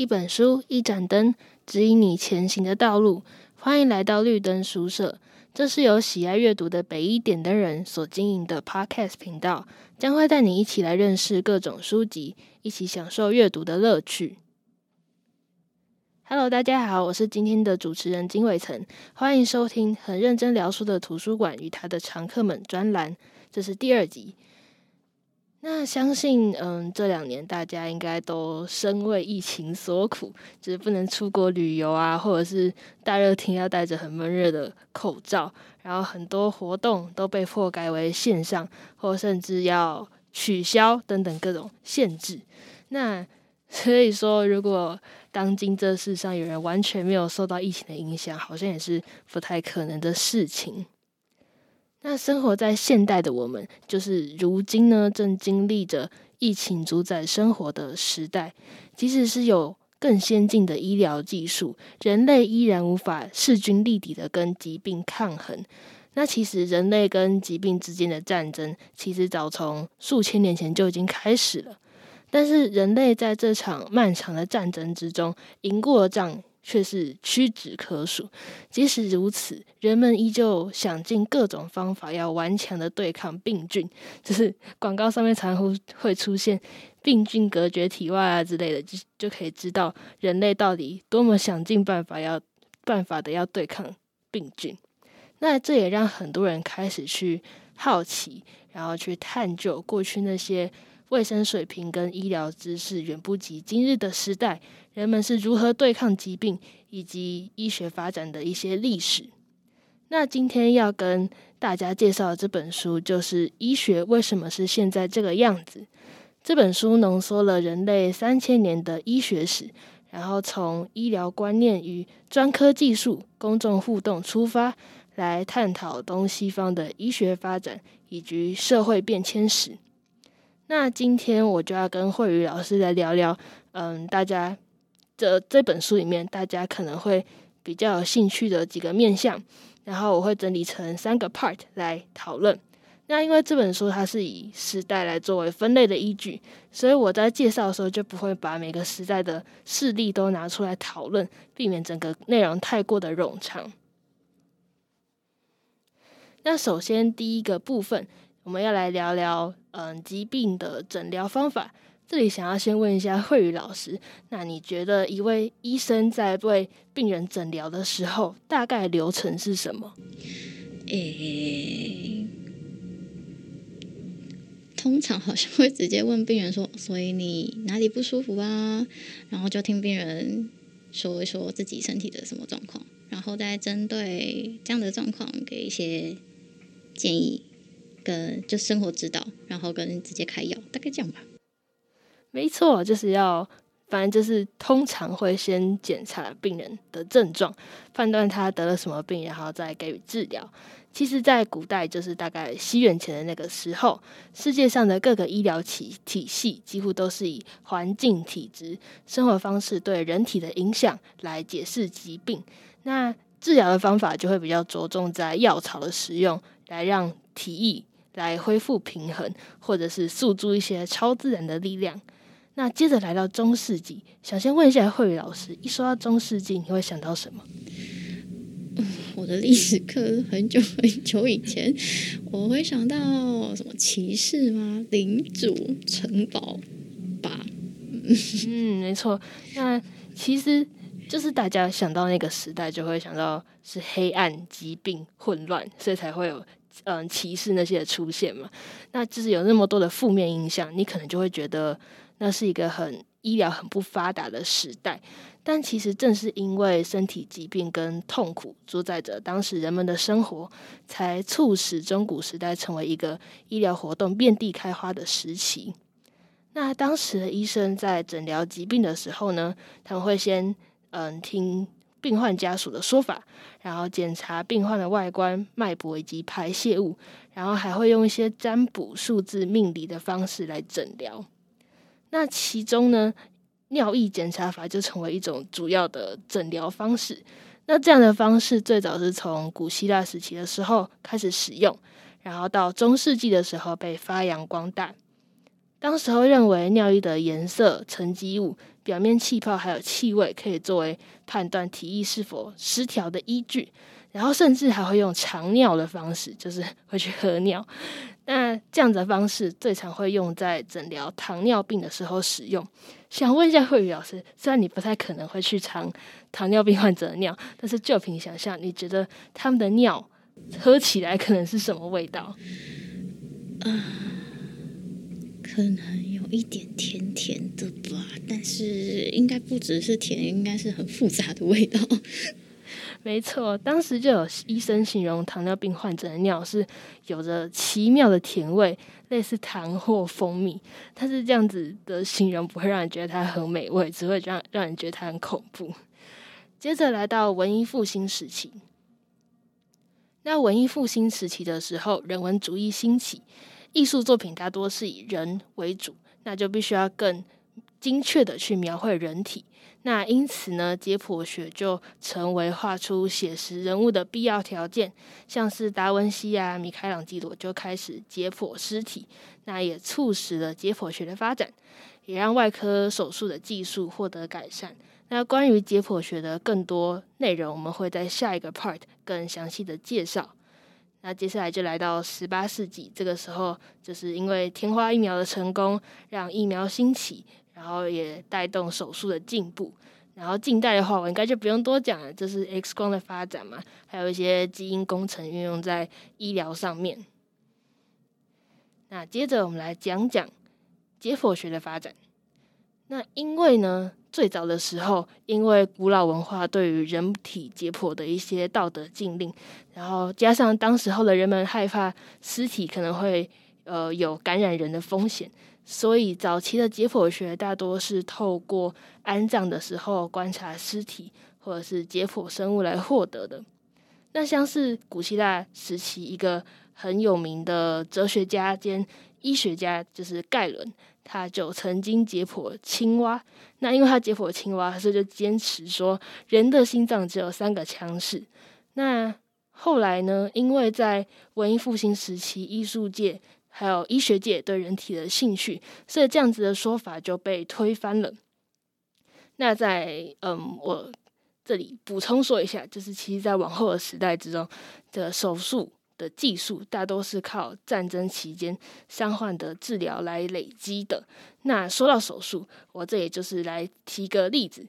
一本书，一盏灯，指引你前行的道路。欢迎来到绿灯书社，这是由喜爱阅读的北一点灯人所经营的 Podcast 频道，将会带你一起来认识各种书籍，一起享受阅读的乐趣。Hello，大家好，我是今天的主持人金伟成，欢迎收听很认真聊书的图书馆与他的常客们专栏，这是第二集。那相信，嗯，这两年大家应该都深为疫情所苦，就是不能出国旅游啊，或者是大热天要戴着很闷热的口罩，然后很多活动都被迫改为线上，或甚至要取消等等各种限制。那所以说，如果当今这世上有人完全没有受到疫情的影响，好像也是不太可能的事情。那生活在现代的我们，就是如今呢，正经历着疫情主宰生活的时代。即使是有更先进的医疗技术，人类依然无法势均力敌的跟疾病抗衡。那其实人类跟疾病之间的战争，其实早从数千年前就已经开始了。但是人类在这场漫长的战争之中，赢过仗。却是屈指可数。即使如此，人们依旧想尽各种方法要顽强的对抗病菌。就是广告上面常常会出现“病菌隔绝体外”啊之类的，就就可以知道人类到底多么想尽办法要办法的要对抗病菌。那这也让很多人开始去好奇，然后去探究过去那些。卫生水平跟医疗知识远不及今日的时代，人们是如何对抗疾病以及医学发展的一些历史。那今天要跟大家介绍的这本书，就是《医学为什么是现在这个样子》。这本书浓缩了人类三千年的医学史，然后从医疗观念与专科技术、公众互动出发，来探讨东西方的医学发展以及社会变迁史。那今天我就要跟慧宇老师来聊聊，嗯，大家这这本书里面大家可能会比较有兴趣的几个面向，然后我会整理成三个 part 来讨论。那因为这本书它是以时代来作为分类的依据，所以我在介绍的时候就不会把每个时代的事例都拿出来讨论，避免整个内容太过的冗长。那首先第一个部分。我们要来聊聊，嗯，疾病的诊疗方法。这里想要先问一下慧宇老师，那你觉得一位医生在为病人诊疗的时候，大概流程是什么？诶、通常好像会直接问病人说：“所以你哪里不舒服啊？”然后就听病人说一说自己身体的什么状况，然后再针对这样的状况给一些建议。跟就生活指导，然后跟直接开药，大概这样吧。没错，就是要，反正就是通常会先检查病人的症状，判断他得了什么病，然后再给予治疗。其实，在古代，就是大概西元前的那个时候，世界上的各个医疗体体系几乎都是以环境、体质、生活方式对人体的影响来解释疾病。那治疗的方法就会比较着重在药草的使用，来让体液。来恢复平衡，或者是诉诸一些超自然的力量。那接着来到中世纪，想先问一下慧宇老师，一说到中世纪，你会想到什么？嗯，我的历史课很久很久以前，我会想到什么骑士吗？领主、城堡吧？嗯，没错。那其实就是大家想到那个时代，就会想到是黑暗、疾病、混乱，所以才会有。嗯，歧视那些的出现嘛，那就是有那么多的负面影响，你可能就会觉得那是一个很医疗很不发达的时代。但其实正是因为身体疾病跟痛苦主宰着当时人们的生活，才促使中古时代成为一个医疗活动遍地开花的时期。那当时的医生在诊疗疾病的时候呢，他们会先嗯听。病患家属的说法，然后检查病患的外观、脉搏以及排泄物，然后还会用一些占卜、数字命理的方式来诊疗。那其中呢，尿液检查法就成为一种主要的诊疗方式。那这样的方式最早是从古希腊时期的时候开始使用，然后到中世纪的时候被发扬光大。当时候认为尿液的颜色、沉积物、表面气泡还有气味可以作为判断体液是否失调的依据，然后甚至还会用尝尿的方式，就是会去喝尿。那这样的方式最常会用在诊疗糖尿病的时候使用。想问一下慧宇老师，虽然你不太可能会去尝糖尿病患者的尿，但是就凭想象，你觉得他们的尿喝起来可能是什么味道？呃，可能有一点甜甜的吧，但是应该不只是甜，应该是很复杂的味道。没错，当时就有医生形容糖尿病患者的尿是有着奇妙的甜味，类似糖或蜂蜜。但是这样子的形容不会让人觉得它很美味，只会让让人觉得它很恐怖。接着来到文艺复兴时期，那文艺复兴时期的时候，人文主义兴起，艺术作品大多是以人为主，那就必须要更精确的去描绘人体。那因此呢，解剖学就成为画出写实人物的必要条件。像是达文西啊、米开朗基罗就开始解剖尸体，那也促使了解剖学的发展，也让外科手术的技术获得改善。那关于解剖学的更多内容，我们会在下一个 part 更详细的介绍。那接下来就来到十八世纪，这个时候就是因为天花疫苗的成功，让疫苗兴起。然后也带动手术的进步，然后近代的话，我应该就不用多讲了，就是 X 光的发展嘛，还有一些基因工程运用在医疗上面。那接着我们来讲讲解剖学的发展。那因为呢，最早的时候，因为古老文化对于人体解剖的一些道德禁令，然后加上当时候的人们害怕尸体可能会呃有感染人的风险。所以，早期的解剖学大多是透过安葬的时候观察尸体，或者是解剖生物来获得的。那像是古希腊时期一个很有名的哲学家兼医学家，就是盖伦，他就曾经解剖青蛙。那因为他解剖青蛙，所以就坚持说人的心脏只有三个腔室。那后来呢，因为在文艺复兴时期，艺术界。还有医学界对人体的兴趣，所以这样子的说法就被推翻了。那在嗯，我这里补充说一下，就是其实，在往后的时代之中，的手术的技术大多是靠战争期间伤患的治疗来累积的。那说到手术，我这也就是来提个例子，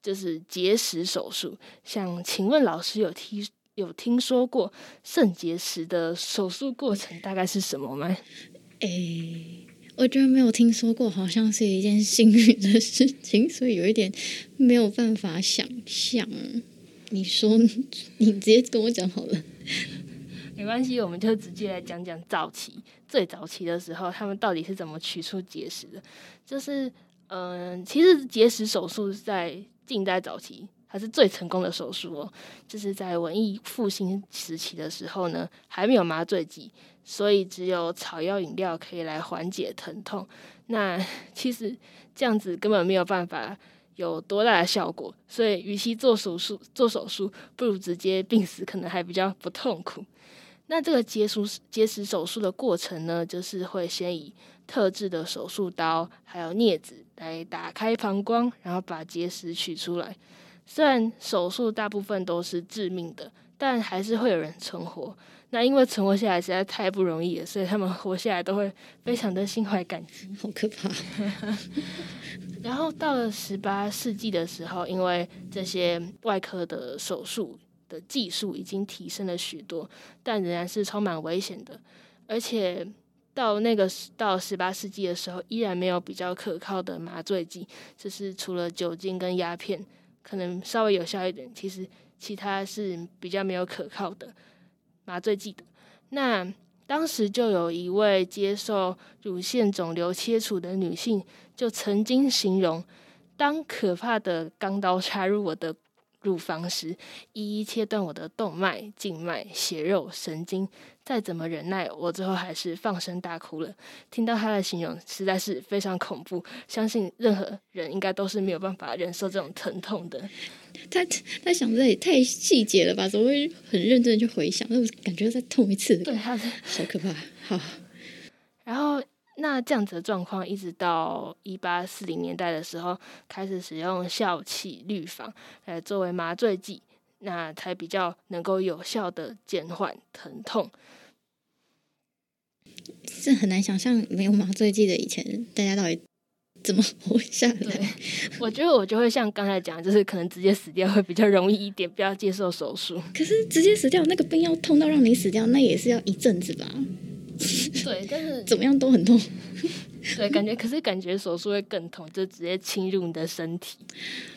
就是结石手术。想，请问老师有听？有听说过肾结石的手术过程大概是什么吗？诶、我觉得没有听说过，好像是一件幸运的事情，所以有一点没有办法想象。你说，你直接跟我讲好了。没关系，我们就直接来讲讲早期最早期的时候，他们到底是怎么取出结石的。就是，嗯、其实结石手术在近代早期。还是最成功的手术哦，就是在文艺复兴时期的时候呢，还没有麻醉剂，所以只有草药饮料可以来缓解疼痛。那 其实这样子根本没有办法有多大的效果，所以与其做手术做手术，不如直接病死，可能还比较不痛苦。那这个结束结石手术的过程呢，就是会先以特制的手术刀还有镊子来打开膀胱，然后把结石取出来。虽然手术大部分都是致命的，但还是会有人存活。那因为存活下来实在太不容易了，所以他们活下来都会非常的心怀感激。好可怕！然后到了十八世纪的时候，因为这些外科的手术的技术已经提升了许多，但仍然是充满危险的。而且到那个到十八世纪的时候，依然没有比较可靠的麻醉剂，就是除了酒精跟鸦片。可能稍微有效一点，其实其他是比较没有可靠的麻醉剂的。那当时就有一位接受乳腺肿瘤切除的女性，就曾经形容：当可怕的钢刀插入我的乳房时，一一切断我的动脉、静脉、血肉、神经。再怎么忍耐，我最后还是放声大哭了。听到他的形容，实在是非常恐怖。相信任何人应该都是没有办法忍受这种疼痛的。他他想的也太细节了吧？怎么会很认真的去回想？那感觉再痛一次。对，好可怕。好，然后那那这样子的状况，一直到一八四零年代的时候，开始使用笑气氯仿来作为麻醉剂，那才比较能够有效的减缓疼痛。这很难想象没有麻醉剂的以前，大家到底怎么活下来？我觉得我就会像刚才讲，就是可能直接死掉会比较容易一点，不要接受手术。可是直接死掉，那个病要痛到让你死掉，那也是要一阵子吧？对，但是 怎么样都很痛。对，感觉可是感觉手术会更痛，就直接侵入你的身体。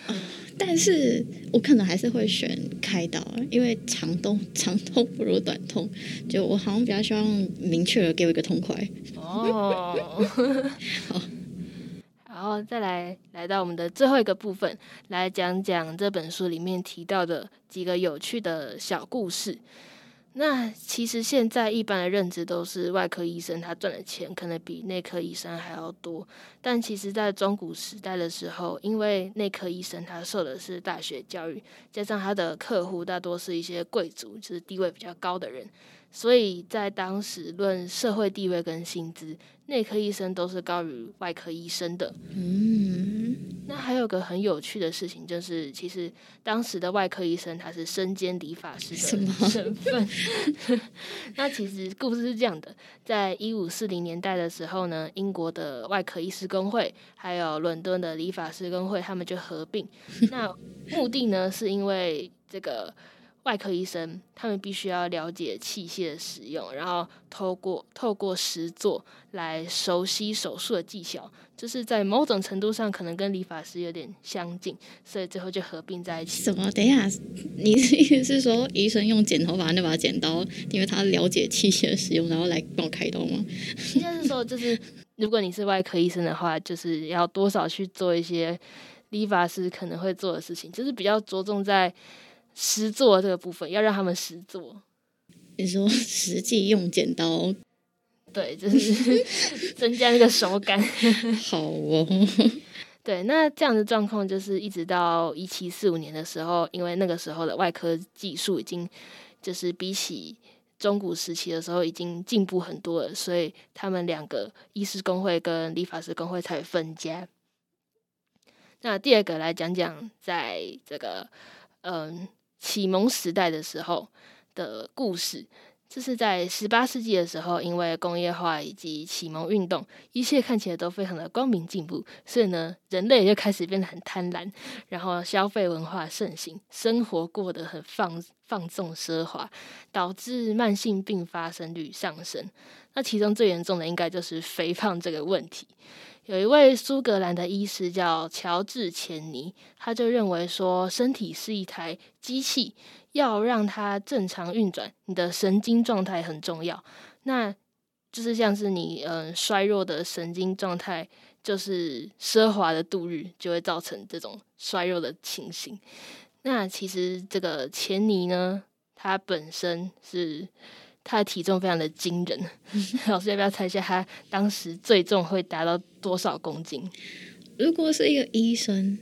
嗯，但是我可能还是会选开刀，因为长痛长痛不如短痛。就我好像比较希望明确的给我一个痛快。哦，好，然后再来来到我们的最后一个部分，来讲讲这本书里面提到的几个有趣的小故事。那其实现在一般的认知都是外科医生他赚的钱可能比内科医生还要多，但其实，在中古时代的时候，因为内科医生他受的是大学教育，加上他的客户大多是一些贵族，就是地位比较高的人，所以在当时论社会地位跟薪资，内科医生都是高于外科医生的。嗯，那还有个很有趣的事情，就是其实当时的外科医生他是身兼理发师的身份。那其实故事是这样的，在一五四零年代的时候呢，英国的外科医师工会还有伦敦的理发师工会，他们就合并。那目的呢，是因为这个。外科医生他们必须要了解器械的使用，然后透过透过实做来熟悉手术的技巧，就是在某种程度上可能跟理发师有点相近，所以最后就合并在一起。什么？等一下，你的意思是说医生用剪头发那把剪刀，因为他了解器械的使用，然后来帮我开刀吗？应该是说，就是如果你是外科医生的话，就是要多少去做一些理发师可能会做的事情，就是比较着重在。实作这个部分要让他们实作，你说 实际用剪刀，对，就是 增加那个手感。好哦，对，那这样的状况就是一直到一七四五年的时候，因为那个时候的外科技术已经就是比起中古时期的时候已经进步很多了，所以他们两个医师工会跟理发师工会才分家。那第二个来讲讲，在这个嗯。启蒙时代的时候的故事，这是在十八世纪的时候，因为工业化以及启蒙运动，一切看起来都非常的光明进步，所以呢，人类就开始变得很贪婪，然后消费文化盛行，生活过得很放放纵奢华，导致慢性病发生率上升。那其中最严重的应该就是肥胖这个问题。有一位苏格兰的医师叫乔治·钱尼，他就认为说，身体是一台机器，要让它正常运转，你的神经状态很重要。那就是像是你嗯衰弱的神经状态，就是奢华的度日，就会造成这种衰弱的情形。那其实这个钱尼呢，他本身是。他的体重非常的惊人，老师要不要猜一下他当时最重会达到多少公斤？如果是一个医生，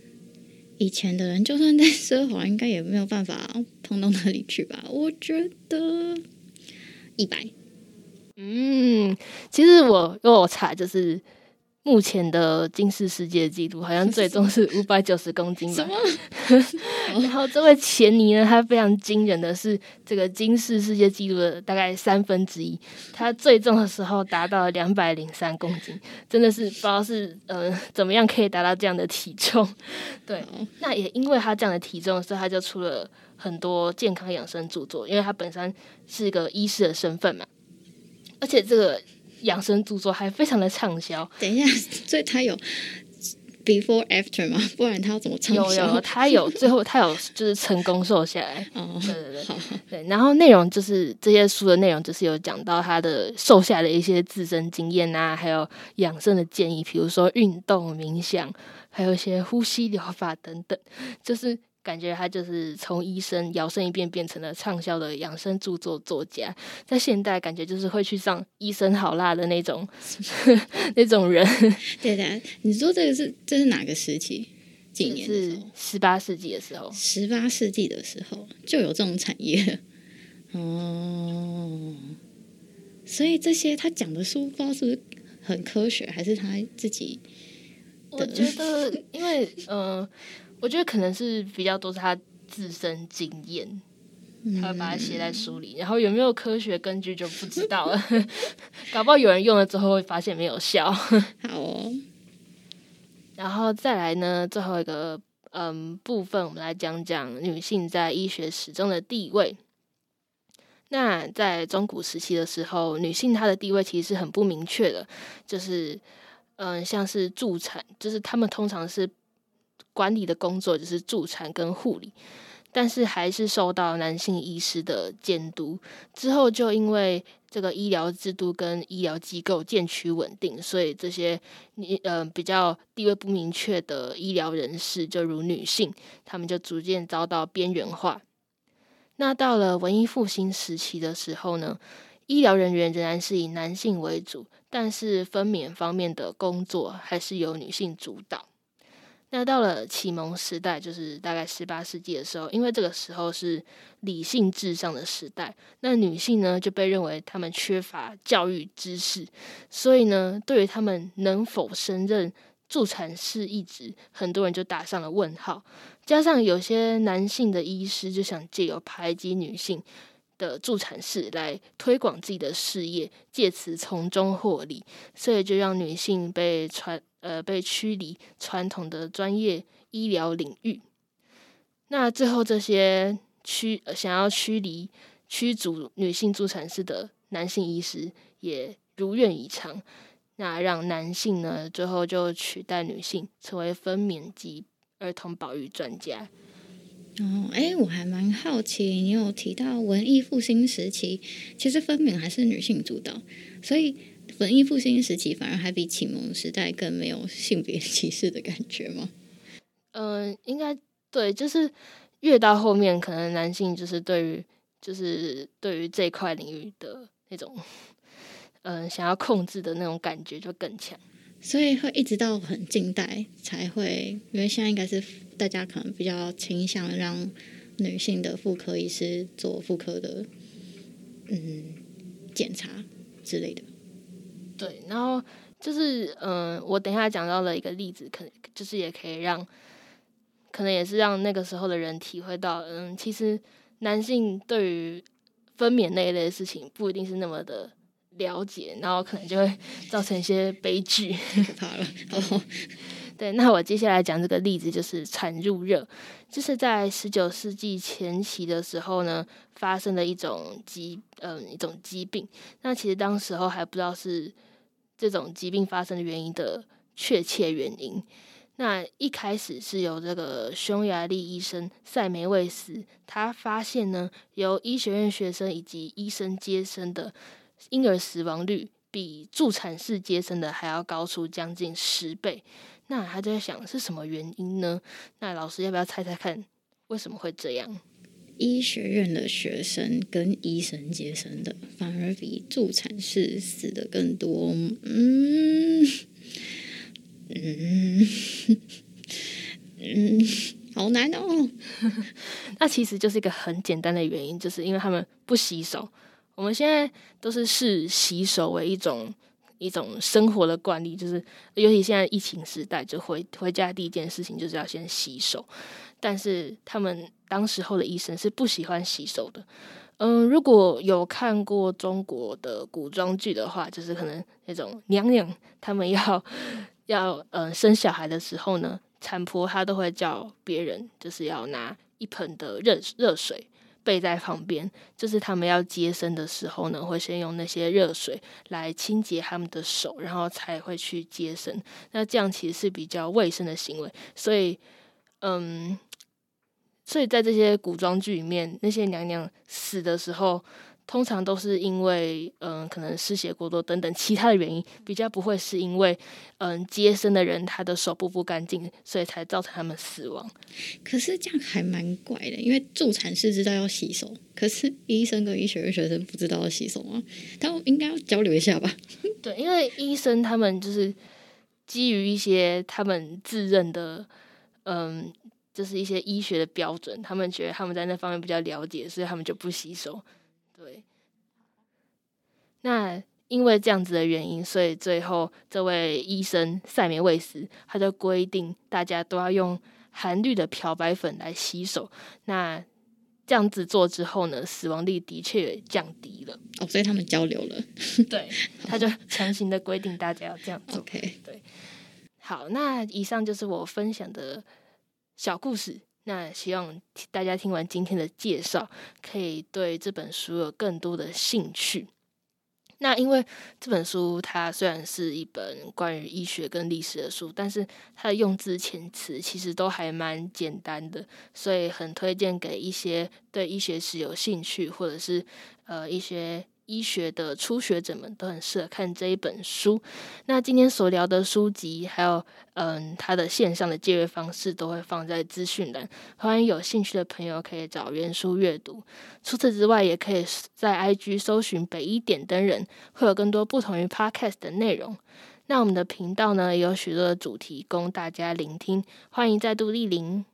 以前的人就算在奢华，应该也没有办法胖到哪里去吧？我觉得一百。嗯，其实我因为我查就是。目前的金氏世界纪录好像最重是五百九十公斤吧。然后这位钱尼呢，他非常惊人的是这个金氏世界纪录的大概三分之一，他最重的时候达到了两百零三公斤，真的是不知道是呃怎么样可以达到这样的体重。对，那也因为他这样的体重，所以他就出了很多健康养生著作，因为他本身是一个医师的身份嘛，而且这个。养生著作还非常的畅销。等一下，所以他有 before after 吗？不然他要怎么畅销？有有，他有 最后他有就是成功瘦下来。嗯，对对对，对。然后内容就是这些书的内容，就是有讲到他的瘦下来的一些自身经验啊，还有养生的建议，比如说运动、冥想，还有一些呼吸疗法等等，就是。感觉他就是从医生摇身一变变成了畅销的养生著作作家，在现代感觉就是会去上《医生好辣》的那种 那种人。对的，你说这个是这是哪个时期？几年？是十八世纪的时候。十八世纪的时候就有这种产业哦。所以这些他讲的书，不知道是不是很科学，还是他自己？我觉得，因为嗯、呃，我觉得可能是比较多是他自身经验，他会把它写在书里，然后有没有科学根据就不知道了。搞不好有人用了之后会发现没有效。好哦，然后再来呢，最后一个嗯部分，我们来讲讲女性在医学史中的地位。那在中古时期的时候，女性她的地位其实是很不明确的，就是嗯，像是助产，就是她们通常是管理的工作，就是助产跟护理，但是还是受到男性医师的监督。之后就因为这个医疗制度跟医疗机构渐趋稳定，所以这些你呃比较地位不明确的医疗人士，就如女性，他们就逐渐遭到边缘化。那到了文艺复兴时期的时候呢，医疗人员仍然是以男性为主，但是分娩方面的工作还是由女性主导。那到了启蒙时代，就是大概十八世纪的时候，因为这个时候是理性至上的时代，那女性呢就被认为她们缺乏教育知识，所以呢，对于她们能否胜任助产士一职，很多人就打上了问号。加上有些男性的医师就想借由排挤女性的助产士来推广自己的事业，借此从中获利，所以就让女性被传呃被驱离传统的专业医疗领域。那最后这些驱呃想要驱离驱逐女性助产士的男性医师也如愿以偿，那让男性呢最后就取代女性成为分娩及儿童保育专家哦，哎，我还蛮好奇，你有提到文艺复兴时期，其实分娩还是女性主导，所以文艺复兴时期反而还比启蒙时代更没有性别歧视的感觉吗？嗯、呃，应该对，就是越到后面，可能男性就是对于就是对于这块领域的那种，嗯、呃，想要控制的那种感觉就更强。所以会一直到很近代才会，因为现在应该是大家可能比较倾向让女性的妇科医师做妇科的嗯检查之类的。对，然后就是嗯，我等一下讲到了一个例子，可就是也可以让，可能也是让那个时候的人体会到，嗯，其实男性对于分娩那一类的事情不一定是那么的。了解，然后可能就会造成一些悲剧，可怕了。对，那我接下来讲这个例子就是产褥热，就是在十九世纪前期的时候呢，发生了一种疾，嗯、一种疾病。那其实当时候还不知道是这种疾病发生的原因的确切原因。那一开始是由这个匈牙利医生塞梅卫斯，他发现呢，由医学院学生以及医生接生的。婴儿死亡率比助产士接生的还要高出将近十倍，那他就在想是什么原因呢？那老师要不要猜猜看，为什么会这样？医学院的学生跟医生接生的反而比助产士死的更多。嗯嗯嗯，好难哦。那其实就是一个很简单的原因，就是因为他们不洗手。我们现在都是视洗手为一种一种生活的惯例，就是尤其现在疫情时代，就回回家第一件事情就是要先洗手。但是他们当时候的医生是不喜欢洗手的。嗯，如果有看过中国的古装剧的话，就是可能那种娘娘他们要要嗯生小孩的时候呢，产婆她都会叫别人，就是要拿一盆的热热水。备在旁边，就是他们要接生的时候呢，会先用那些热水来清洁他们的手，然后才会去接生。那这样其实是比较卫生的行为。所以，嗯，所以在这些古装剧里面，那些娘娘死的时候。通常都是因为嗯，可能失血过多等等其他的原因，比较不会是因为嗯接生的人他的手部不干净，所以才造成他们死亡。可是这样还蛮怪的，因为助产士知道要洗手，可是医生跟医学院学生不知道要洗手啊，他们应该要交流一下吧？对，因为医生他们就是基于一些他们自认的嗯，就是一些医学的标准，他们觉得他们在那方面比较了解，所以他们就不洗手。对，那因为这样子的原因，所以最后这位医生塞梅卫斯他就规定大家都要用含氯的漂白粉来洗手。那这样子做之后呢，死亡率的确降低了。哦，所以他们交流了。对，他就强行的规定大家要这样做。OK，对。好，那以上就是我分享的小故事。那希望大家听完今天的介绍，可以对这本书有更多的兴趣。那因为这本书它虽然是一本关于医学跟历史的书，但是它的用字遣词其实都还蛮简单的，所以很推荐给一些对医学史有兴趣，或者是呃一些。医学的初学者们都很适合看这一本书。那今天所聊的书籍，还有嗯，它的线上的借阅方式，都会放在资讯栏。欢迎有兴趣的朋友可以找原书阅读。除此之外，也可以在 IG 搜寻北医点灯人，会有更多不同于 Podcast 的内容。那我们的频道呢，也有许多的主题供大家聆听。欢迎再度莅临。